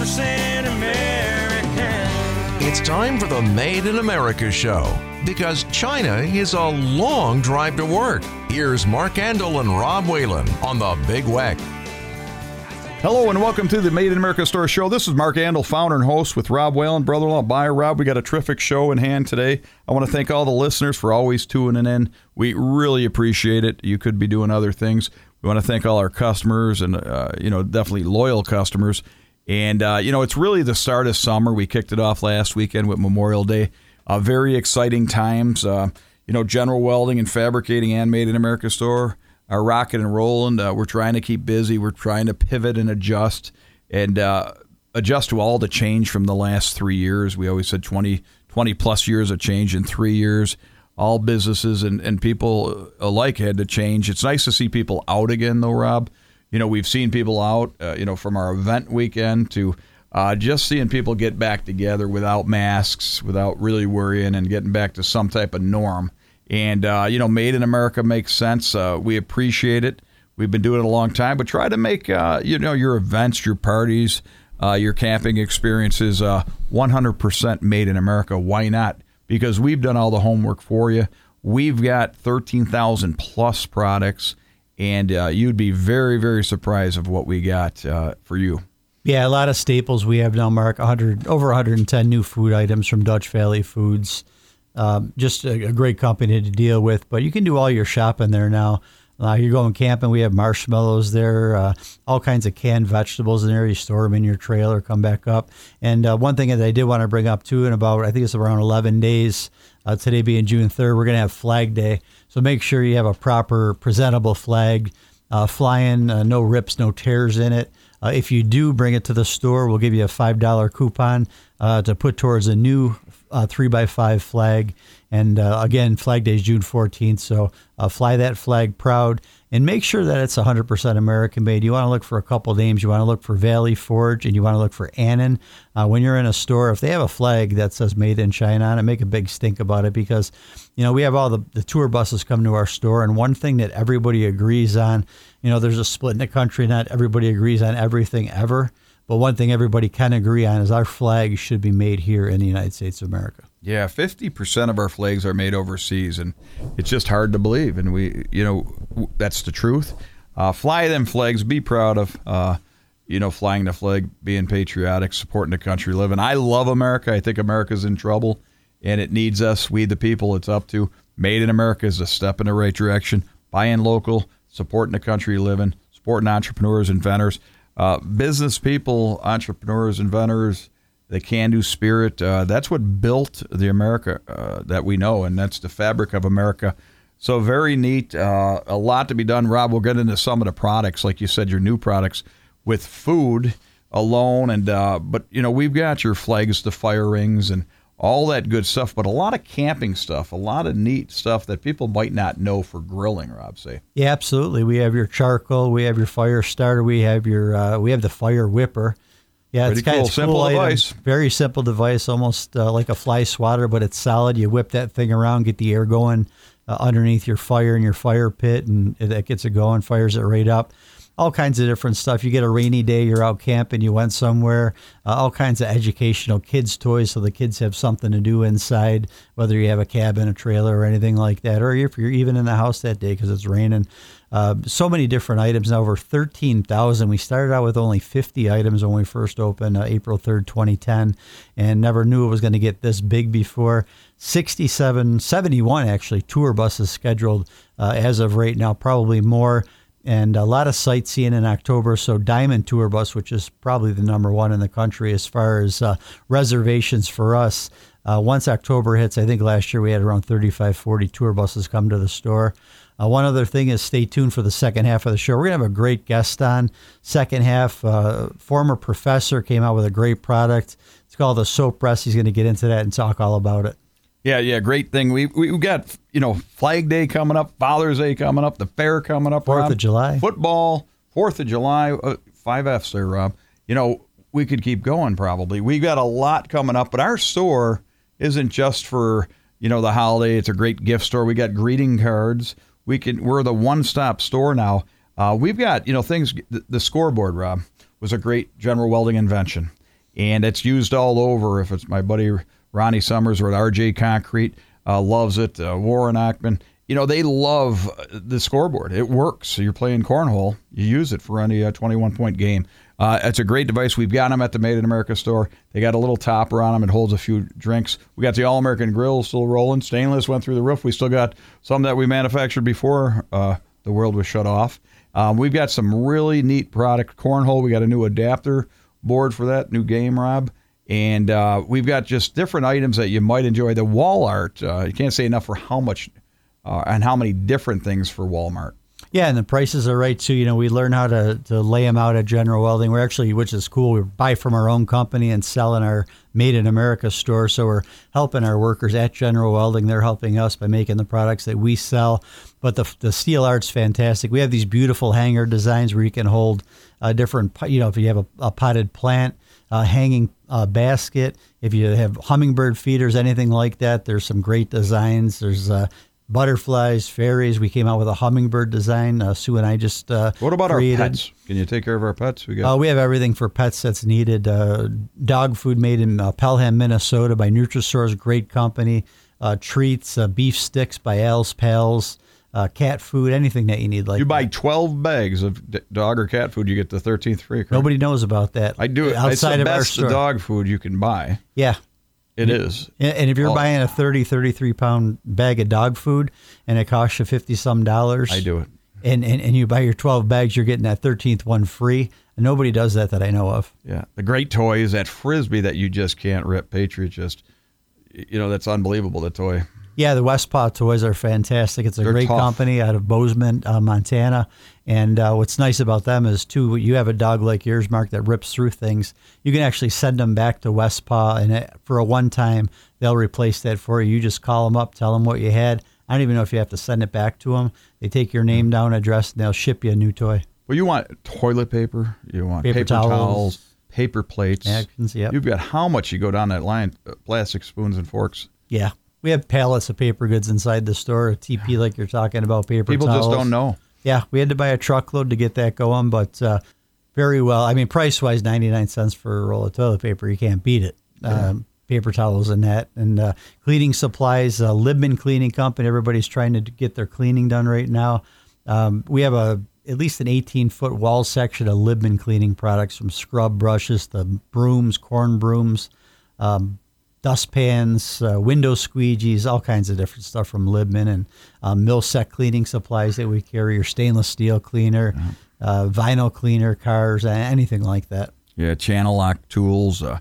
100% American. It's time for the Made in America show because China is a long drive to work. Here's Mark Andol and Rob Whalen on the Big Weck. Hello and welcome to the Made in America Store Show. This is Mark Andol, founder and host with Rob Whalen, brother-in-law buyer. Rob, we got a terrific show in hand today. I want to thank all the listeners for always tuning in. We really appreciate it. You could be doing other things. We want to thank all our customers and uh, you know definitely loyal customers. And uh, you know it's really the start of summer. We kicked it off last weekend with Memorial Day. Uh, very exciting times. Uh, you know, General Welding and Fabricating and Made in America Store are rocking and rolling. Uh, we're trying to keep busy. We're trying to pivot and adjust and uh, adjust to all the change from the last three years. We always said 20, 20 plus years of change in three years. All businesses and, and people alike had to change. It's nice to see people out again, though, Rob. You know, we've seen people out, uh, you know, from our event weekend to uh, just seeing people get back together without masks, without really worrying, and getting back to some type of norm. And, uh, you know, made in America makes sense. Uh, we appreciate it. We've been doing it a long time, but try to make, uh, you know, your events, your parties, uh, your camping experiences 100% uh, made in America. Why not? Because we've done all the homework for you. We've got 13,000 plus products, and uh, you'd be very, very surprised of what we got for you. Yeah, a lot of staples we have now, Mark. 100 over 110 new food items from Dutch Valley Foods. Um, just a, a, great company to deal with. But you can do all your shopping there now. Uh, you're going camping. We have marshmallows there, uh, all kinds of canned vegetables in there. You store them in your trailer, come back up. And uh, one thing that I did want to bring up too, in about I think it's around 11 days, uh, today being June 3rd, we're going to have Flag Day. So make sure you have a proper, presentable flag uh, flying, uh, no rips, no tears in it. if you do bring it to the store, we'll give you a five dollar coupon to put towards a new uh, three by five flag. And uh, again, Flag Day is June 14th. So uh, fly that flag proud and make sure that it's 100% American made. You want to look for a couple names. You want to look for Valley Forge and you want to look for Annin. Uh, when you're in a store, if they have a flag that says made in China on it, make a big stink about it because, you know, we have all the, the tour buses come to our store. And one thing that everybody agrees on, you know, there's a split in the country. Not everybody agrees on everything ever. But one thing everybody can agree on is our flag should be made here in the United States of America. Yeah, 50% of our flags are made overseas, and it's just hard to believe. And we, you know, that's the truth. Uh, fly them flags, be proud of, uh, you know, flying the flag, being patriotic, supporting the country, living. I love America. I think America's in trouble, and it needs us. We, the people, it's up to. Made in America is a step in the right direction. Buying local, supporting the country, living, supporting entrepreneurs, inventors. Uh, business people, entrepreneurs, inventors, the can-do spirit. Uh, that's what built the America uh, that we know, and that's the fabric of America. So very neat. Uh, a lot to be done. Rob, we'll get into some of the products, like you said, your new products with food alone, and uh, but you know we've got your flags, the fire rings, and all that good stuff, but a lot of camping stuff, a lot of neat stuff that people might not know for grilling. Rob, say. Yeah, absolutely. We have your charcoal, we have your fire starter, we have your uh, we have the fire whipper. Yeah, Pretty it's kind cool. of simple cool device. Item. Very simple device, almost uh, like a fly swatter, but it's solid. You whip that thing around, get the air going uh, underneath your fire in your fire pit, and that gets it going, fires it right up all kinds of different stuff. You get a rainy day, you're out camping, you went somewhere, uh, all kinds of educational kids' toys so the kids have something to do inside, whether you have a cabin, a trailer, or anything like that, or if you're even in the house that day because it's raining. Uh, so many different items, now over 13,000. We started out with only 50 items when we first opened uh, April 3rd, 2010, and never knew it was going to get this big before. 67, 71 actually tour buses scheduled uh, as of right now, probably more and a lot of sightseeing in October. So Diamond Tour Bus, which is probably the number one in the country as far as uh, reservations for us. Uh, once October hits, I think last year we had around 35, 40 tour buses come to the store. Uh, one other thing is stay tuned for the second half of the show. We're going to have a great guest on. Second half, uh, former professor came out with a great product. It's called the soap rest. He's going to get into that and talk all about it. Yeah, yeah, great thing. We we got you know Flag Day coming up, Father's Day coming up, the fair coming up, Fourth of July, football, Fourth of July, uh, five Fs there, Rob. You know we could keep going probably. We've got a lot coming up, but our store isn't just for you know the holiday. It's a great gift store. We got greeting cards. We can we're the one stop store now. Uh, we've got you know things. The, the scoreboard, Rob, was a great General Welding invention and it's used all over. If it's my buddy Ronnie Summers with RJ Concrete, uh, loves it. Uh, Warren Ackman, you know, they love the scoreboard. It works. So you're playing cornhole, you use it for any uh, 21 point game. Uh, it's a great device. We've got them at the Made in America store. They got a little topper on them. It holds a few drinks. We got the All American grill still rolling. Stainless went through the roof. We still got some that we manufactured before uh, the world was shut off. Um, we've got some really neat product. Cornhole. We got a new adapter board for that. New game, Rob. And uh, we've got just different items that you might enjoy. The wall art. Uh, you can't say enough for how much uh, and how many different things for Walmart. Yeah, and the prices are right too. You know, we learn how to, to lay them out at General Welding. We're actually, which is cool, we buy from our own company and sell in our Made in America store. So we're helping our workers at General Welding. They're helping us by making the products that we sell. But the, the steel art's fantastic. We have these beautiful hanger designs where you can hold a different, you know, if you have a, a potted plant, uh, hanging uh, basket, if you have hummingbird feeders, anything like that, there's some great designs. There's uh, butterflies, fairies. We came out with a hummingbird design. Uh, Sue and I just uh, What about created. our pets? Can you take care of our pets? We got Uh, we have everything for pets that's needed. Uh, dog food made in uh, Perham, Minnesota by Nutrisource, great company. Uh, treats, uh, beef sticks by Al's Pals, uh, cat food, anything that you need. Like you buy that. 12 bags of d- dog or cat food, you get the 13th free. correct? Nobody knows about that. I do it. outside it's the of our best store. dog food you can buy. Yeah, It is. And if you're Oh. buying a 30, 33 pound bag of dog food and it costs you 50 some dollars, I do it. And, and, and you buy your 12 bags, you're getting that 13th one free. And nobody does that that I know of. Yeah. The great toys, that frisbee that you just can't rip. Patriot just, you know, that's unbelievable, the toy. Yeah, the West Paw toys are fantastic. It's a They're great tough. company out of Bozeman, uh, Montana. And uh, what's nice about them is, too, you have a dog like yours, Mark, that rips through things. You can actually send them back to West Paw, and it, for a one time, they'll replace that for you. You just call them up, tell them what you had. I don't even know if you have to send it back to them. They take your name down, address, and they'll ship you a new toy. Well, you want toilet paper, you want Paper paper, towels. towels. paper plates. Napkins, yep. You've got how much you go down that line? Uh, plastic spoons and forks. Yeah. We have pallets of paper goods inside the store, TP like you're talking about, paper People towels. just don't know. Yeah, we had to buy a truckload to get that going, but uh, very well. I mean, price wise, 99 cents for a roll of toilet paper, you can't beat it. Um, paper towels and that. And uh, cleaning supplies, uh, Libman Cleaning Company, everybody's trying to get their cleaning done right now. Um, we have a at least an 18 foot wall section of Libman cleaning products from scrub brushes to brooms, corn brooms, um, dustpans, uh, window squeegees, all kinds of different stuff from Libman and um, Millsec cleaning supplies that we carry, your stainless steel cleaner, uh, vinyl cleaner, cars, anything like that. Yeah, Channellock tools. Uh,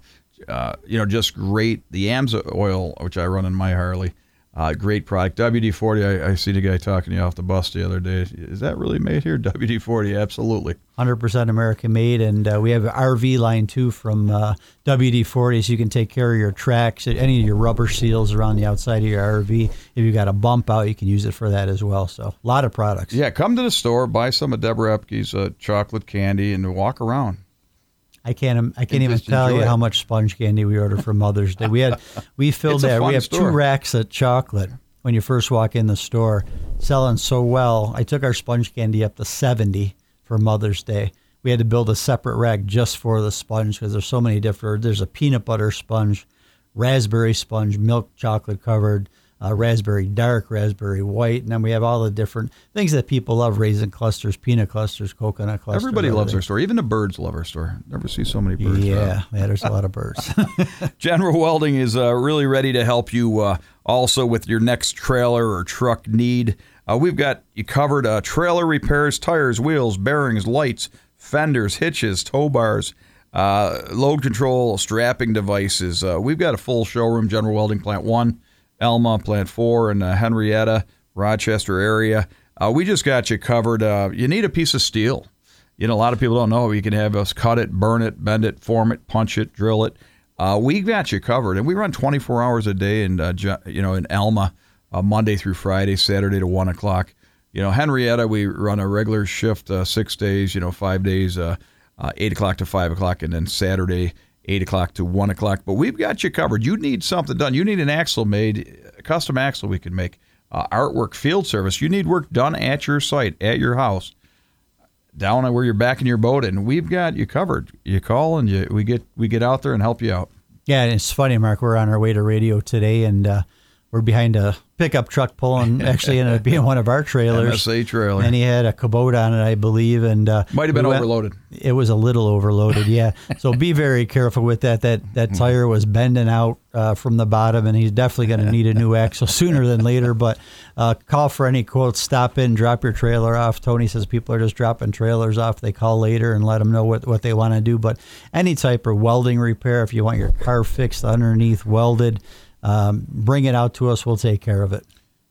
uh, you know, just great. The AMSOIL, which I run in my Harley, uh, great product. WD 40, I, I see the guy talking to you off the bus the other day. Is that really made here? WD 40, absolutely. 100% American made, and uh, we have an RV line too from uh, WD 40, so you can take care of your tracks, any of your rubber seals around the outside of your RV. If you've got a bump out, you can use it for that as well. So, a lot of products. Yeah, come to the store, buy some of Deborah Epke's uh, chocolate candy, and walk around. I can't. I can't even tell you it. how much sponge candy we ordered for Mother's Day. We had, we filled that. We have store. two racks of chocolate when you first walk in the store, selling so well. I took our sponge candy up to seventy for Mother's Day. We had to build a separate rack just for the sponge because there's so many different. There's a peanut butter sponge, raspberry sponge, milk chocolate covered, uh, raspberry dark, raspberry white, and then we have all the different things that people love: raisin clusters, peanut clusters, coconut clusters. Everybody loves our store. Even the birds love our store. Never see so many birds. Yeah, yeah, there's a lot of birds. General Welding is uh, really ready to help you uh, also with your next trailer or truck need. Uh, we've got you covered uh, trailer repairs, tires, wheels, bearings, lights, fenders, hitches, tow bars, uh, load control, strapping devices. Uh, we've got a full showroom, General Welding Plant 1, Elma, Plant 4, and uh, Henrietta, Rochester area. Uh, we just got you covered. Uh, you need a piece of steel. You know, a lot of people don't know. You can have us cut it, burn it, bend it, form it, punch it, drill it. Uh, we got you covered, and we run 24 hours a day, in uh, you know, in Elma, uh, Monday through Friday, Saturday to one o'clock. You know, Henrietta, we run a regular shift, uh, six days. You know, five days, eight o'clock to five o'clock, and then Saturday, eight o'clock to one o'clock. But we've got you covered. You need something done. You need an axle made, a custom axle we can make. Uh, artwork, field service. You need work done at your site, at your house down where you're backing your boat, and we've got you covered. You call and you we get we get out there and help you out. Yeah, and it's funny, Mark. We're on our way to radio today, and uh, we're behind a pickup truck pulling. Actually, ended up being one of our trailers. MSA trailer. And he had a Kubota on it, I believe, and uh, Might have been we went- overloaded. It was a little overloaded, yeah. so be very careful with that. That that tire was bending out uh, from the bottom, and he's definitely going to need a new axle sooner than later. But uh, call for any quotes. Stop in, drop your trailer off. Tony says people are just dropping trailers off. They call later and let them know what what they want to do. But any type of welding repair, if you want your car fixed underneath, welded. Um, bring it out to us. We'll take care of it.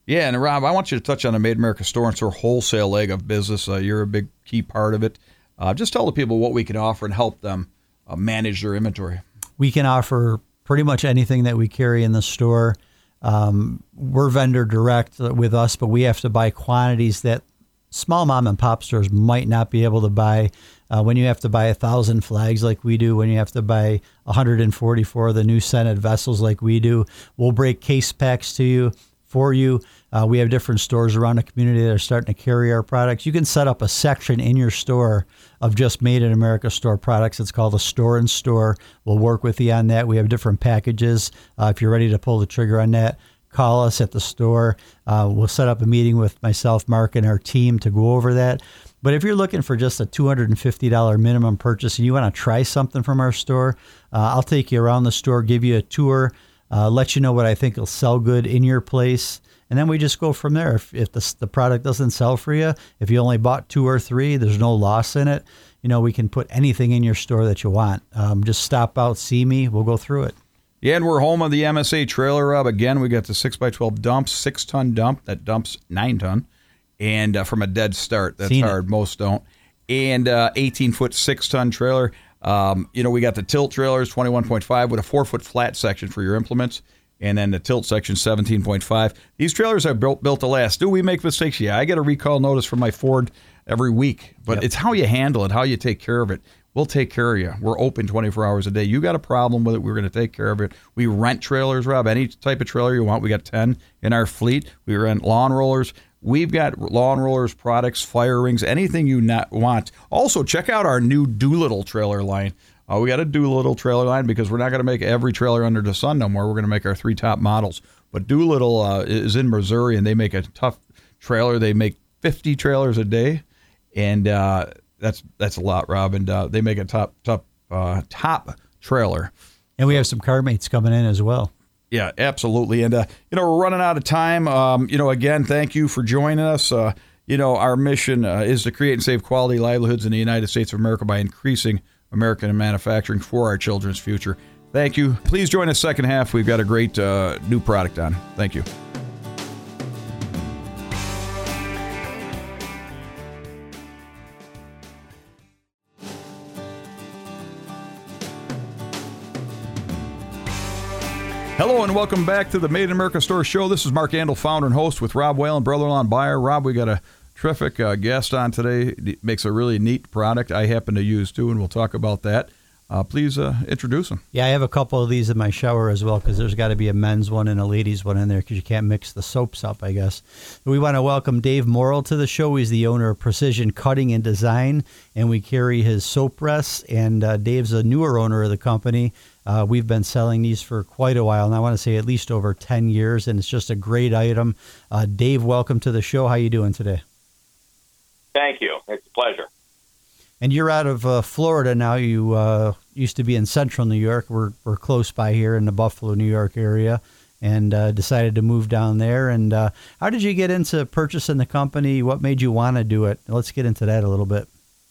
Yeah, and Rob, I want you to touch on the Made America store and store wholesale leg of business. Uh, you're a big key part of it. Uh, just tell the people what we can offer and help them uh, manage their inventory. we can offer pretty much anything that we carry in the store. Um, we're vendor direct with us, but we have to buy quantities that small mom and pop stores might not be able to buy. Uh, when you have to buy a thousand flags like we do, when you have to buy 144 of the new Senate vessels like we do, we'll break case packs to you for you. Uh, we have different stores around the community that are starting to carry our products. You can set up a section in your store of just made in America store products. It's called a store and store. We'll work with you on that. We have different packages. Uh, if you're ready to pull the trigger on that, call us at the store. Uh, we'll set up a meeting with myself, Mark, and our team to go over that. But if you're looking for just a $250 minimum purchase and you want to try something from our store, uh, I'll take you around the store, give you a tour, uh, let you know what I think will sell good in your place. And then we just go from there. If, if the, the product doesn't sell for you, if you only bought two or three, there's no loss in it. You know, we can put anything in your store that you want. Um, just stop out, see me, we'll go through it. Yeah, and we're home of the MSA trailer, Rob. Again, we got the 6x12 dump, six ton dump that dumps nine ton, and uh, from a dead start. That's Seen it. hard. Most don't. And uh, 18 foot, six ton trailer. Um, you know, we got the tilt trailers, 21.5 with a four foot flat section for your implements. And then the tilt section, 17.5. These trailers are built built to last. Do we make mistakes? Yeah, I get a recall notice from my Ford every week, but Yep. it's how you handle it, how you take care of it. We'll take care of you. We're open 24 hours a day. You got a problem with it, we're going to take care of it. We rent trailers, Rob. Any type of trailer you want, we got 10 in our fleet. We rent lawn rollers. We've got lawn rollers, products, fire rings, anything you not want. Also, check out our new Doolittle trailer line. Uh, we got a Doolittle trailer line because we're not going to make every trailer under the sun no more. We're going to make our three top models. But Doolittle uh, is in Missouri, and they make a tough trailer. They make 50 trailers a day, and uh, that's that's a lot, Rob. And uh, they make a top top uh, top trailer. And we have some car mates coming in as well. Yeah, absolutely. And uh, you know, we're running out of time. Um, you know, again, thank you for joining us. Uh, you know, our mission uh, is to create and save quality livelihoods in the United States of America by increasing American manufacturing for our children's future. Thank you. Please join us second half. We've got a great uh, new product on. Thank you. Hello and welcome back to the Made in America Store Show. This is Mark Andol, founder and host with Rob Whalen, brother-in-law and buyer. Rob, we got a terrific uh, guest on today. He makes a really neat product I happen to use too, and we'll talk about that. Uh, please uh, introduce him. Yeah, I have a couple of these in my shower as well because there's got to be a men's one and a ladies one in there because you can't mix the soaps up, I guess. We want to welcome Dave Morrill to the show. He's the owner of Precision Cutting and Design, and we carry his soap rests. And uh, Dave's a newer owner of the company. Uh, we've been selling these for quite a while, and I want to say at least over 10 years, and it's just a great item. Uh, Dave, welcome to the show. How you doing today? Thank you. It's a pleasure. And you're out of uh, Florida now. You uh, used to be in Central New York. We're we're close by here in the Buffalo, New York area, and uh, decided to move down there. And uh, how did you get into purchasing the company? What made you want to do it? Let's get into that a little bit.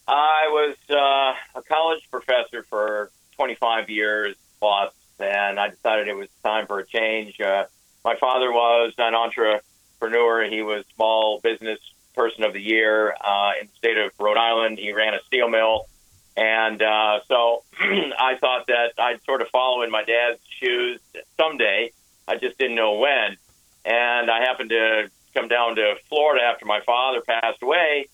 I was uh, a college professor for 25 years and I decided it was time for a change. Uh, my father was an entrepreneur. He was small business person of the year uh, in the state of Rhode Island. He ran a steel mill. And uh, so I thought that I'd sort of follow in my dad's shoes someday. I just didn't know when. And I happened to come down to Florida after my father passed away.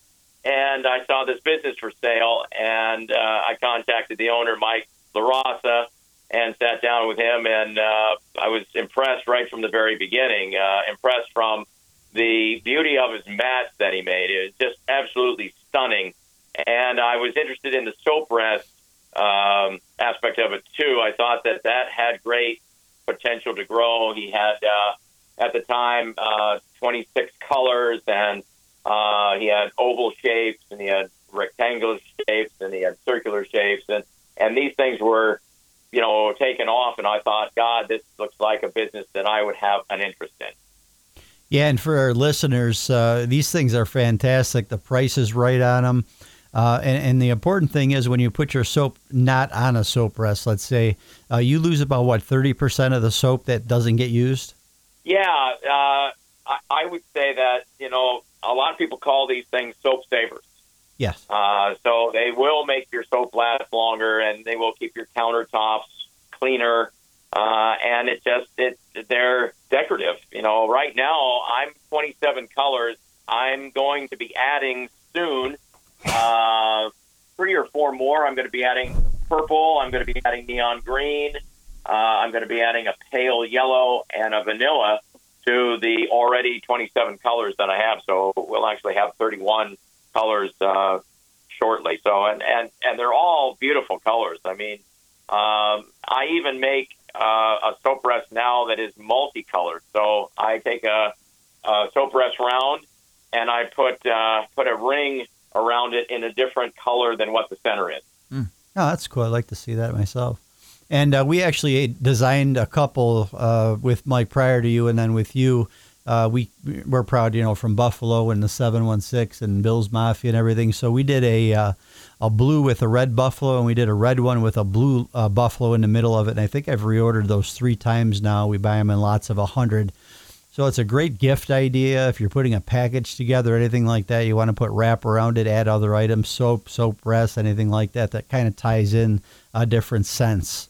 And I saw this business for sale. And uh, I contacted the owner, Mike LaRosa, and sat down with him. And uh, I was impressed right from the very beginning, uh, impressed from the beauty of his mats that he made. It was just absolutely stunning and I was interested in the soap rest um, aspect of it too. I thought that that had great potential to grow. He had uh, at the time uh, 26 colors, and uh, he had oval shapes, and he had rectangular shapes, and he had circular shapes, and and these things were, you know, taken off. And I thought, God, this looks like a business that I would have an interest in. Yeah, and for our listeners, uh, these things are fantastic. The price is right on them. Uh, and, and, the important thing is when you put your soap not on a soap rest, let's say, uh, you lose about what thirty percent of the soap that doesn't get used. Yeah, uh, I, I, would say that you know a lot of people call these things soap savers. Yes. Uh, so they will make your soap last longer, and they will keep your countertops cleaner. Uh, and it just it they're decorative. You know, right now I'm 27 colors. I'm going to be adding soon uh, three or four more. I'm going to be adding purple. I'm going to be adding neon green. Uh, I'm going to be adding a pale yellow and a vanilla to the already 27 colors that I have. So we'll actually have 31 colors uh, shortly. So and and and they're all beautiful colors. I mean, um, I even make uh, a soap rest now that is multicolored. So I take a, a soap rest round and I put uh, put a ring around it in a different color than what the center is. Mm. Oh, that's cool. I'd like to see that myself. And uh, we actually designed a couple uh, with Mike prior to you, and then with you. Uh, we we're proud, you know, from Buffalo and the 716 and Bill's Mafia and everything. So we did a uh, a blue with a red buffalo, and we did a red one with a blue uh, buffalo in the middle of it. And I think I've reordered those three times now. We buy them in lots of a hundred. So it's a great gift idea if you're putting a package together, anything like that. You want to put wrap around it, add other items, soap, soap rest, anything like that. That kind of ties in a different sense.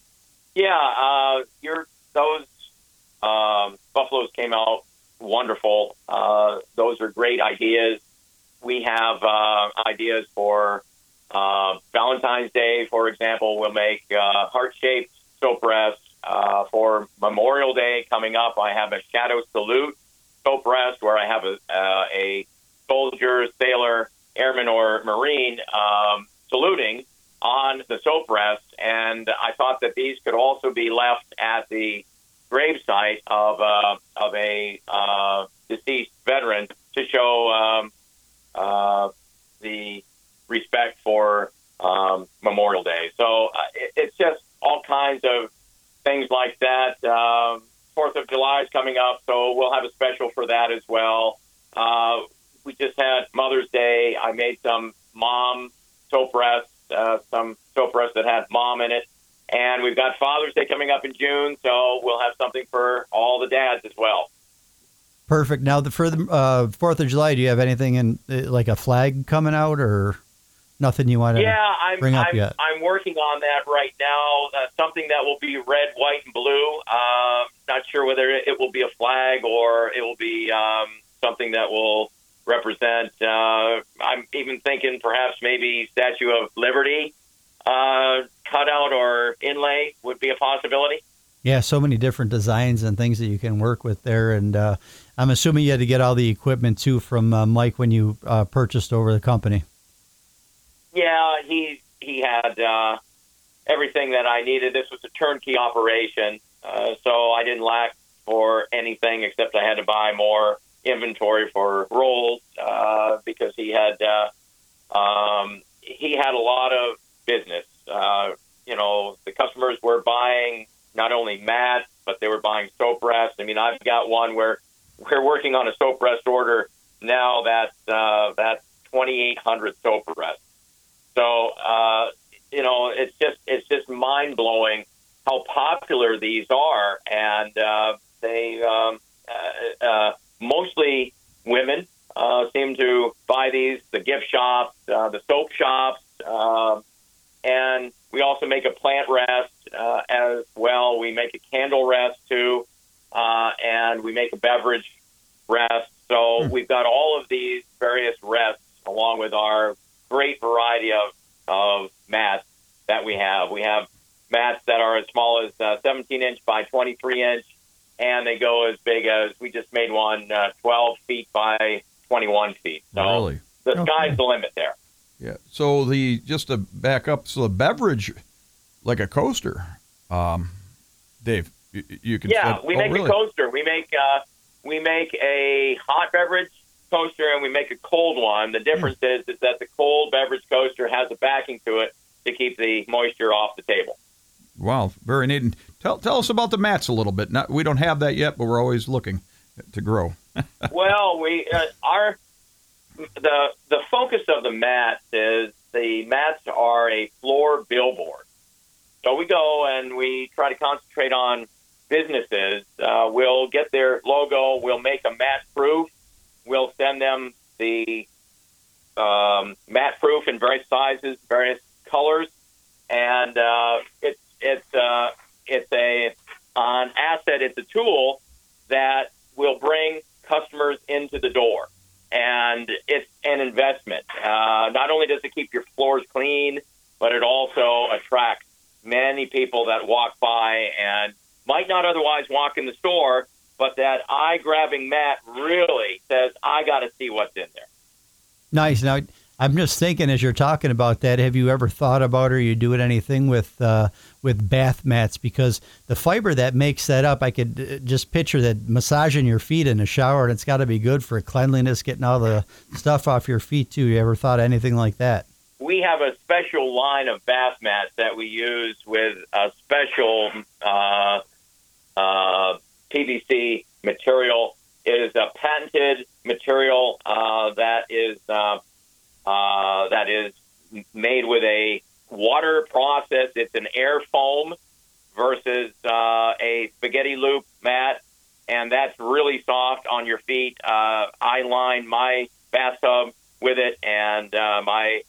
Yeah, uh, your those um, buffaloes came out wonderful. Uh, those are great ideas. We have uh, ideas for uh, Valentine's Day, for example. We'll make uh, heart-shaped soap rests uh, for Memorial Day coming up, I have a shadow salute soap rest where I have a, uh, a soldier, sailor, airman, or marine um, saluting on the soap rest. And I thought that these could also be left at the gravesite of, uh, of a uh, deceased veteran to show um, uh, the respect for um, Memorial Day. So uh, it, it's just all kinds of things like that. Um, Fourth of July is coming up, so we'll have a special for that as well. Uh, we just had Mother's Day. I made some mom soap rests, uh, some soap rests that had mom in it. And we've got Father's Day coming up in June, so we'll have something for all the dads as well. Perfect. Now, the, for the uh, Fourth of July, do you have anything in uh, like a flag coming out, or nothing you want to yeah, I'm, bring up I'm, yet? I'm working on that right now. Uh, something that will be red, white, and blue. Uh, not sure whether it will be a flag or it will be um, something that will represent. Uh, I'm even thinking perhaps maybe Statue of Liberty uh, cutout or inlay would be a possibility. Yeah, so many different designs and things that you can work with there. And uh, I'm assuming you had to get all the equipment too from uh, Mike when you uh, purchased over the company. Yeah, he he had uh, everything that I needed. This was a turnkey operation, uh, so I didn't lack for anything except I had to buy more inventory for rolls uh, because he had uh, um, he had a lot of business. Uh, you know, the customers were buying not only mats, but they were buying soap rests. I mean, I've got one where we're working on a soap rest order now. That's uh, that's 2,800 soap rests. So uh, you know, it's just it's just mind blowing how popular these are, and uh, they um, uh, uh, mostly women uh, seem to buy these. The gift shops, uh, the soap shops, uh, and we also make a plant rest uh, as well. We make a candle rest too, uh, and we make a beverage rest. So Hmm. we've got all of these various rests along with our great variety of, of mats that we have. We have mats that are as small as uh, 17 inch by 23 inch, and they go as big as we just made one uh, 12 feet by 21 feet. So Really? the Okay. sky's the limit there. Yeah. So the just to back up, so the beverage, like a coaster, um, Dave, you, you can. Yeah, we oh, make really? a coaster. We make uh, we make a hot beverage coaster and we make a cold one. The difference Hmm. is is that the cold beverage coaster has a backing to it to keep the moisture off the table. Wow, very neat. And tell tell us about the mats a little bit. Not, we don't have that yet, but we're always looking to grow. well, we uh, our the the focus of the mats is the mats are a floor billboard. So we go and we try to concentrate on businesses. Uh, we'll get their logo. We'll make a mat proof. We'll send them the um, mat proof in various sizes, various colors, and uh, it's it's uh, it's a an asset. It's a tool that will bring customers into the door, and it's an investment. Uh, not only does it keep your floors clean, but it also attracts many people that walk by and might not otherwise walk in the store, but that eye grabbing mat really says, I got to see what's in there. Nice. Now, I'm just thinking as you're talking about that, have you ever thought about or you doing anything with uh, with bath mats? Because the fiber that makes that up, I could uh, just picture that massaging your feet in the shower, and it's got to be good for cleanliness, getting all the stuff off your feet too. You ever thought anything like that? We have a special line of bath mats that we use with a special uh, uh, PVC material. It is a patented material uh, that is uh, uh, that is made with a water process. It's an air foam versus uh, a spaghetti loop mat, and that's really soft on your feet. I line my bathtub with it, and my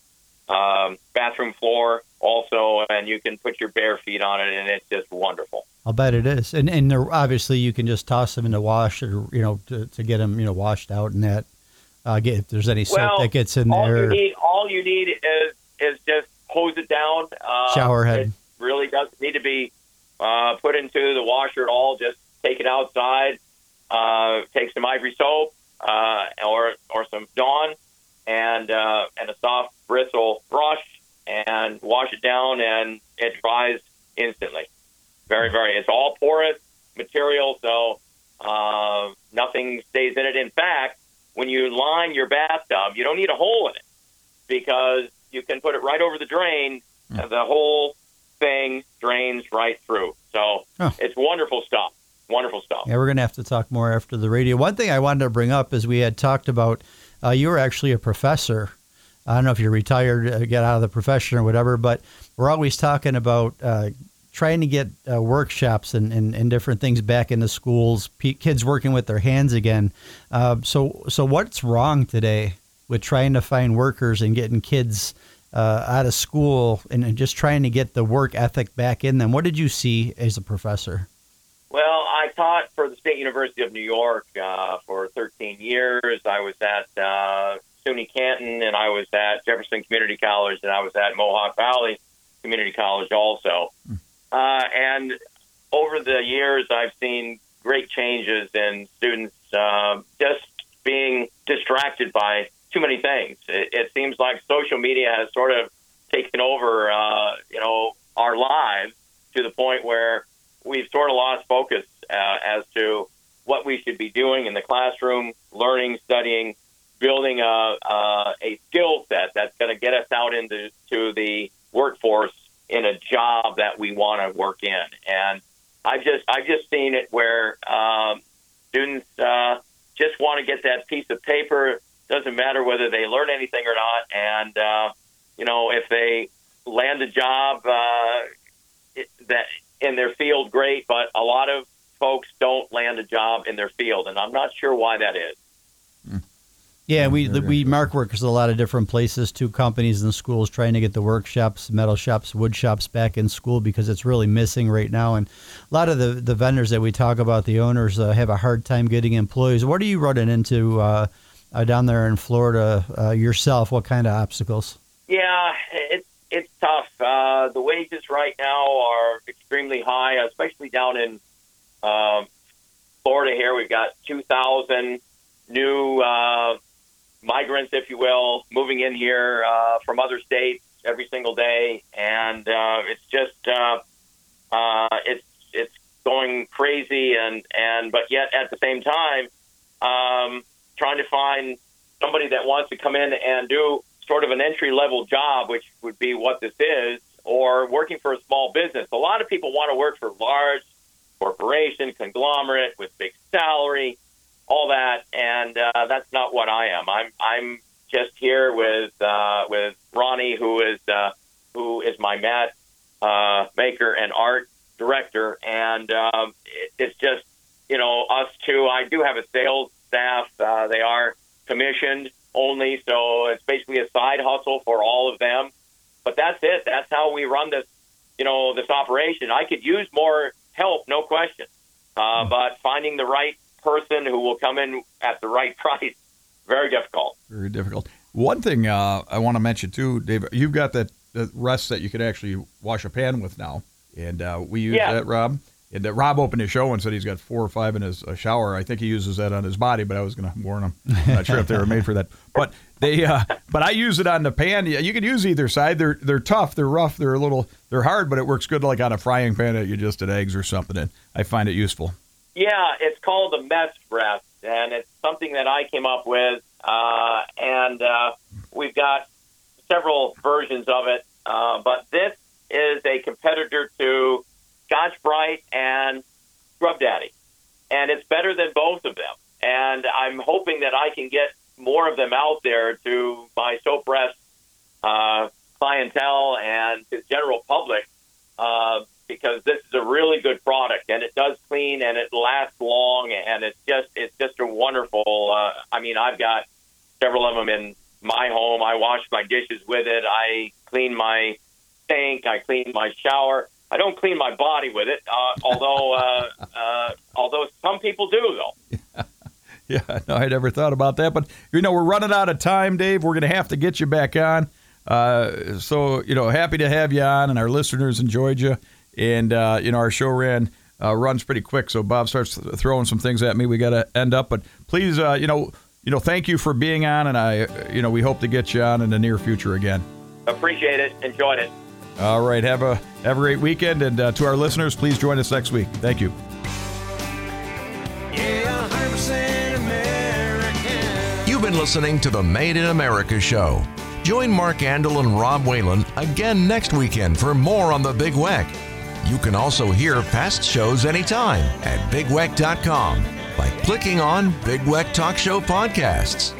um, bathroom floor also, and you can put your bare feet on it, and it's just wonderful. I'll bet it is. And and obviously you can just toss them in the wash, or you know, to, to get them you know washed out and that. Uh, get if there's any soap well, that gets in all there. you need, all you need is is just hose it down. Uh, Shower head. Really doesn't need to be uh, put into the washer at all. Just take it outside. Uh, take some ivory soap uh, or or some Dawn and uh, and a soft bristle brush and wash it down, and it dries instantly. Very, very. It's all porous material, so uh, nothing stays in it. In fact, when you line your bathtub, you don't need a hole in it because you can put it right over the drain, and the whole thing drains right through. So Huh. it's wonderful stuff. Wonderful stuff. Yeah, we're going to have to talk more after the radio. One thing I wanted to bring up is we had talked about uh, you were actually a professor. I don't know if you're retired, uh, get out of the profession or whatever, but we're always talking about uh, trying to get uh, workshops and, and, and different things back into schools, P- kids working with their hands again. Uh, so, so what's wrong today with trying to find workers and getting kids uh, out of school and, and just trying to get the work ethic back in them? What did you see as a professor? Well, I taught for the State University of New York uh, for 13 years. I was at uh, SUNY Canton, and I was at Jefferson Community College, and I was at Mohawk Valley Community College also. Uh, and over the years, I've seen great changes in students uh, just being distracted by too many things. It, it seems like social media has sort of taken over, uh, you know, our lives to the point where we've sort of lost focus uh, as to what we should be doing in the classroom, learning, studying, building a, a, a skill set that's going to get us out into to the workforce in a job that we want to work in. And I've just I've just seen it where um, students uh, just want to get that piece of paper. Doesn't matter whether they learn anything or not. And uh, you know, if they land a job uh, it, that in their field, great. But a lot of folks don't land a job in their field, and I'm not sure why that is. Yeah, we we mark workers at a lot of different places, too. Companies and schools trying to get the workshops, metal shops, wood shops back in school because it's really missing right now. And a lot of the, the vendors that we talk about, the owners, uh, have a hard time getting employees. What are you running into uh, uh, down there in Florida uh, yourself? What kind of obstacles? Yeah, it's it's tough. Uh, the wages right now are extremely high, especially down in um, Florida. Here, we've got two thousand new uh, migrants, if you will, moving in here uh, from other states every single day, and uh, it's just uh, uh, it's it's going crazy, and and but yet at the same time, um, trying to find somebody that wants to come in and do sort of an entry level job, which would be what this is, or working for a small business. A lot of people want to work for large corporation, conglomerate with big salary, all that, and uh, that's not what I am. I'm I'm just here with uh, with Ronnie, who is uh, who is my mat uh, maker and art director, and um, it, it's just you know us two. I do have a sales staff. Uh, they are commissioned only, so it's basically a side hustle for all of them. But that's it. That's how we run this. You know this operation. I could use more help, no question. Uh, but finding the right person who will come in at the right price, very difficult. Very difficult. One thing uh, I want to mention too, Dave, you've got that, that rest that you could actually wash a pan with now, and uh, we use Yeah. that, Rob. Uh, Rob opened his show and said he's got four or five in his uh, shower. I think he uses that on his body, but I was going to warn him. I'm not sure if they were made for that. But they, uh, but I use it on the pan. You can use either side. They're they're tough. They're rough. They're a little. They're hard, but it works good like on a frying pan that you just did eggs or something. And I find it useful. Yeah, it's called a mess rest, and it's something that I came up with, uh, and uh, we've got several versions of it. Uh, but this is a competitor to Scotch Brite and Scrub Daddy, and it's better than both of them. And I'm hoping that I can get more of them out there to my soap rest uh, clientele and the general public uh, because this is a really good product and it does clean and it lasts long and it's just it's just a wonderful. Uh, I mean, I've got several of them in my home. I wash my dishes with it. I clean my sink. I clean my shower. I don't clean my body with it, uh, although uh, uh, although some people do though. Yeah, no, I never thought about that. But, you know, we're running out of time, Dave. We're going to have to get you back on. Uh, so, you know, happy to have you on, and our listeners enjoyed you. And, uh, you know, our show ran. Uh, runs pretty quick, so Bob starts throwing some things at me. We got to end up, but please, uh, you know, you know, thank you for being on, and I, you know, we hope to get you on in the near future again. Appreciate it. Enjoyed it. All right, have a have a great weekend, and uh, to our listeners, please join us next week. Thank you. Yeah, 100% American. You've been listening to the Made in America show. Join Mark Andol and Rob Whalen again next weekend for more on the Big Weck. You can also hear past shows anytime at bigweck.com by clicking on Big Weck Talk Show Podcasts.